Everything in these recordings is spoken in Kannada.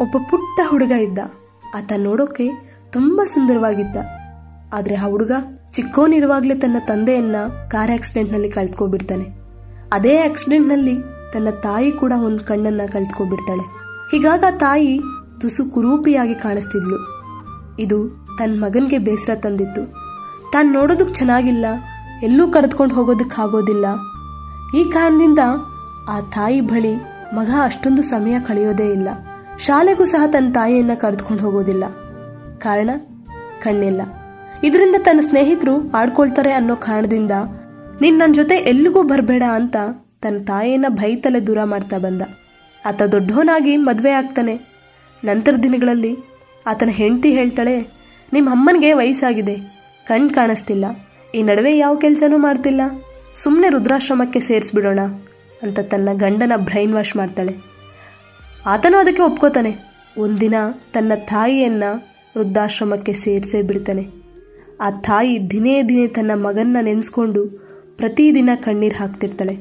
ಒಬ್ಬ ಪುಟ್ಟ ಹುಡುಗ ಇದ್ದ. ಆತ ನೋಡೋಕೆ ತುಂಬಾ ಸುಂದರವಾಗಿದ್ದ. ಆದ್ರೆ ಆ ಹುಡುಗ ಚಿಕ್ಕೋನಿರುವಾಗಲೇ ತನ್ನ ತಂದೆಯನ್ನ ಕಾರ್ ಆಕ್ಸಿಡೆಂಟ್ನಲ್ಲಿ ಕಳ್ತ್ಕೊಬಿಡ್ತಾನೆ ಅದೇ ಆಕ್ಸಿಡೆಂಟ್ನಲ್ಲಿ ತನ್ನ ತಾಯಿ ಕೂಡ ಒಂದು ಕಣ್ಣನ್ನ ಕಳ್ತ್ಕೊಬಿಡ್ತಾಳೆ ಹೀಗಾಗ ತಾಯಿ ತುಸು ಕುರೂಪಿಯಾಗಿ ಕಾಣಿಸ್ತಿದ್ಲು. ಇದು ತನ್ನ ಮಗನ್ಗೆ ಬೇಸರ ತಂದಿತ್ತು. ತಾನು ನೋಡೋದಕ್ ಚೆನ್ನಾಗಿಲ್ಲ, ಎಲ್ಲೂ ಕರೆದುಕೊಂಡು ಹೋಗೋದಕ್ಕೆ ಆಗೋದಿಲ್ಲ. ಈ ಕಾರಣದಿಂದ ಆ ತಾಯಿ ಬಳಿ ಮಗ ಅಷ್ಟೊಂದು ಸಮಯ ಕಳೆಯೋದೇ ಇಲ್ಲ. ಶಾಲೆಗೂ ಸಹ ತನ್ನ ತಾಯಿಯನ್ನ ಕರೆದುಕೊಂಡು ಹೋಗೋದಿಲ್ಲ. ಕಾರಣ, ಕಣ್ಣಿಲ್ಲ. ಇದರಿಂದ ತನ್ನ ಸ್ನೇಹಿತರು ಆಡ್ಕೊಳ್ತಾರೆ ಅನ್ನೋ ಕಾರಣದಿಂದ ನೀನ್ ನನ್ನ ಜೊತೆ ಎಲ್ಲಿಗೂ ಬರಬೇಡ ಅಂತ ತನ್ನ ತಾಯಿಯನ್ನ ಬೈತಲೆ ದೂರ ಮಾಡ್ತಾ ಬಂದ. ಆತ ದೊಡ್ಡವನಾಗಿ ಮದುವೆ ಆಗ್ತಾನೆ. ನಂತರ ದಿನಗಳಲ್ಲಿ ಆತನ ಹೆಂಡತಿ ಹೇಳ್ತಾಳೆ ನಿಮ್ಮ ಅಮ್ಮನಿಗೆ ವಯಸ್ಸಾಗಿದೆ. ಕಣ್ ಕಾಣಿಸ್ತಿಲ್ಲ. ಈ ನಡುವೆ ಯಾವ ಕೆಲಸನೂ ಮಾಡ್ತಿಲ್ಲ. ಸುಮ್ಮನೆ ರುದ್ರಾಶ್ರಮಕ್ಕೆ ಸೇರಿಸ್ಬಿಡೋಣ ಅಂತ ತನ್ನ ಗಂಡನ ಬ್ರೈನ್ ವಾಶ್ ಮಾಡ್ತಾಳೆ. ಆತನೂ ಅದಕ್ಕೆ ಒಪ್ಕೋತಾನೆ. ಒಂದಿನ ತನ್ನ ತಾಯಿಯನ್ನ ವೃದ್ಧಾಶ್ರಮಕ್ಕೆ ಸೇರಿಸೇ ಬಿಡ್ತಾನೆ. ಆ ತಾಯಿ ದಿನೇ ದಿನೇ ತನ್ನ ಮಗನ್ನ ನೆನೆಸ್ಕೊಂಡು ಪ್ರತಿದಿನ ಕಣ್ಣೀರು ಹಾಕ್ತಿರ್ತಾಳೆ.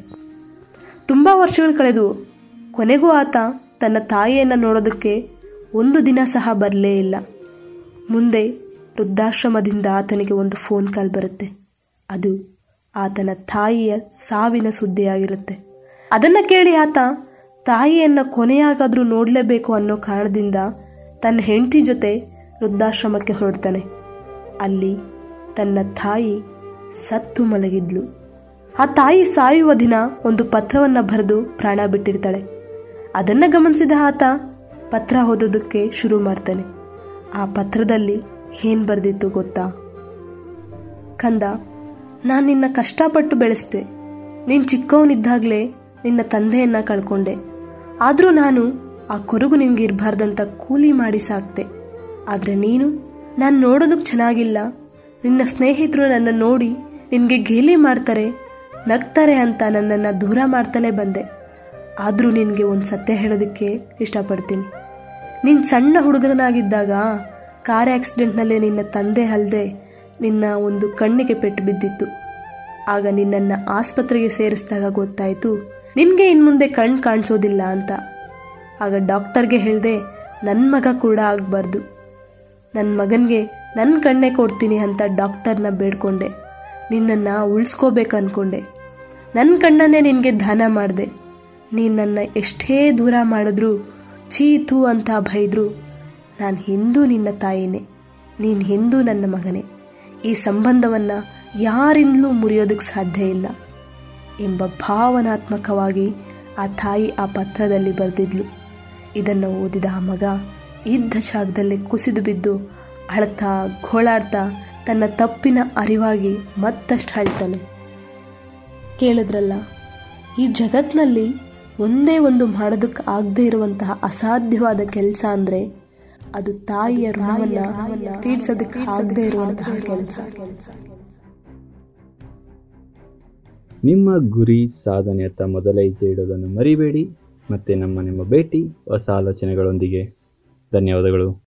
ತುಂಬ ವರ್ಷಗಳು ಕಳೆದು ಕೊನೆಗೂ ಆತ ತನ್ನ ತಾಯಿಯನ್ನು ನೋಡೋದಕ್ಕೆ ಒಂದು ದಿನ ಸಹ ಬರಲೇ ಇಲ್ಲ. ಮುಂದೆ ವೃದ್ಧಾಶ್ರಮದಿಂದ ಆತನಿಗೆ ಒಂದು ಫೋನ್ ಕಾಲ್ ಬರುತ್ತೆ. ಅದು ಆತನ ತಾಯಿಯ ಸಾವಿನ ಸುದ್ದಿಯಾಗಿರುತ್ತೆ. ಅದನ್ನು ಕೇಳಿ ಆತ ತಾಯಿಯನ್ನು ಕೊನೆಯಾಗಾದರೂ ನೋಡಲೇಬೇಕು ಅನ್ನೋ ಕಾರಣದಿಂದ ತನ್ನ ಹೆಂಡತಿ ಜೊತೆ ವೃದ್ಧಾಶ್ರಮಕ್ಕೆ ಹೊರಡ್ತಾನೆ. ಅಲ್ಲಿ ತನ್ನ ತಾಯಿ ಸತ್ತು ಮಲಗಿದ್ಲು. ಆ ತಾಯಿ ಸಾಯುವ ದಿನ ಒಂದು ಪತ್ರವನ್ನು ಬರೆದು ಪ್ರಾಣ ಬಿಟ್ಟಿರ್ತಾಳೆ. ಅದನ್ನು ಗಮನಿಸಿದ ಆತ ಪತ್ರ ಓದೋದಕ್ಕೆ ಶುರು ಮಾಡ್ತಾನೆ. ಆ ಪತ್ರದಲ್ಲಿ ಏನ್ ಬರೆದಿತ್ತು ಗೊತ್ತಾ? ಕಂದ, ನಾನು ನಿನ್ನ ಕಷ್ಟಪಟ್ಟು ಬೆಳೆಸ್ದೆ. ನೀನು ಚಿಕ್ಕವನಿದ್ದಾಗಲೇ ನಿನ್ನ ತಂದೆಯನ್ನ ಕಳ್ಕೊಂಡೆ. ಆದರೂ ನಾನು ಆ ಕೊರಗು ನಿಮ್ಗೆ ಇರಬಾರ್ದಂತ ಕೂಲಿ ಮಾಡಿ ಸಾಕ್ತೆ. ಆದರೆ ನೀನು, ನಾನು ನೋಡೋದಕ್ಕೆ ಚೆನ್ನಾಗಿಲ್ಲ. ನಿನ್ನ ಸ್ನೇಹಿತರು ನನ್ನ ನೋಡಿ ನಿನಗೆ ಗೇಲಿ ಮಾಡ್ತಾರೆ, ನಗ್ತಾರೆ ಅಂತ ನನ್ನನ್ನು ದೂರ ಮಾಡ್ತಲೇ ಬಂದೆ. ಆದರೂ ನಿನಗೆ ಒಂದು ಸತ್ಯ ಹೇಳೋದಕ್ಕೆ ಇಷ್ಟಪಡ್ತೀನಿ. ನಿನ್ನ ಸಣ್ಣ ಹುಡುಗನಾಗಿದ್ದಾಗ ಕಾರ್ ಆಕ್ಸಿಡೆಂಟ್ನಲ್ಲೇ ನಿನ್ನ ತಂದೆ ಅಲ್ಲದೆ ನಿನ್ನ ಒಂದು ಕಣ್ಣಿಗೆ ಪೆಟ್ಟು ಬಿದ್ದಿತ್ತು. ಆಗ ನಿನ್ನನ್ನು ಆಸ್ಪತ್ರೆಗೆ ಸೇರಿಸಿದಾಗ ಗೊತ್ತಾಯಿತು ನಿನಗೆ ಇನ್ನು ಮುಂದೆ ಕಣ್ಣು ಕಾಣಿಸೋದಿಲ್ಲ ಅಂತ. ಆಗ ಡಾಕ್ಟರ್ಗೆ ಹೇಳಿದೆ ನನ್ನ ಮಗ ಕೂಡ ಆಗಬಾರ್ದು. ನನ್ನ ಮಗನಿಗೆ ನನ್ನ ಕಣ್ಣೇ ಕೊಡ್ತೀನಿ ಅಂತ ಡಾಕ್ಟರ್ನ ಬೇಡ್ಕೊಂಡೆ. ನಿನ್ನನ್ನು ಉಳಿಸ್ಕೋಬೇಕು ಅಂದ್ಕೊಂಡೆ ನನ್ನ ಕಣ್ಣನ್ನೇ ನಿನಗೆ ದಾನ ಮಾಡಿದೆ. ನೀನು ನನ್ನ ಎಷ್ಟೇ ದೂರ ಮಾಡಿದ್ರು ಚೀತು ಅಂತ ಬೈದ್ರು. ನಾನು ಹಿಂದೂ ನಿನ್ನ ತಾಯಿನೇ. ನೀನು ಹಿಂದೂ ನನ್ನ ಮಗನೇ. ಈ ಸಂಬಂಧವನ್ನು ಯಾರಿಂದಲೂ ಮುರಿಯೋದಕ್ಕೆ ಸಾಧ್ಯ ಇಲ್ಲ. ಎಂಬ ಭಾವನಾತ್ಮಕವಾಗಿ ಆ ತಾಯಿ ಆ ಪತ್ರದಲ್ಲಿ ಬರೆದಿದ್ಲು. ಇದನ್ನು ಓದಿದ ಆ ಮಗ ಇದ್ದ ಜಾಗದಲ್ಲಿ ಕುಸಿದು ಬಿದ್ದು ಅಳ್ತಾ ಘೋಳಾಡ್ತಾ ತನ್ನ ತಪ್ಪಿನ ಅರಿವಾಗಿ ಮತ್ತಷ್ಟು ಅಳ್ತಾನೆ. ಕೇಳಿದ್ರಲ್ಲ, ಈ ಜಗತ್ನಲ್ಲಿ ಒಂದೇ ಒಂದು ಮಾಡೋದಕ್ಕೆ ಆಗದೆ ಇರುವಂತಹ ಅಸಾಧ್ಯವಾದ ಕೆಲಸ ಅಂದ್ರೆ ಅದು ತಾಯಿಯ ಋಣವನ್ನ ತೀರ್ಸೋದಕ್ಕೆ ಆಗದೆ ಇರುವಂತಹ ಕೆಲಸ. ನಿಮ್ಮ ಗುರಿ ಸಾಧನೆಯತ್ತ ಮೊದಲ ಹೆಜ್ಜೆ ಇಡೋದನ್ನು ಮರಿಬೇಡಿ ಮತ್ತು ನಮ್ಮ ನಿಮ್ಮ ಭೇಟಿ ಹೊಸ ಆಲೋಚನೆಗಳೊಂದಿಗೆ. ಧನ್ಯವಾದಗಳು.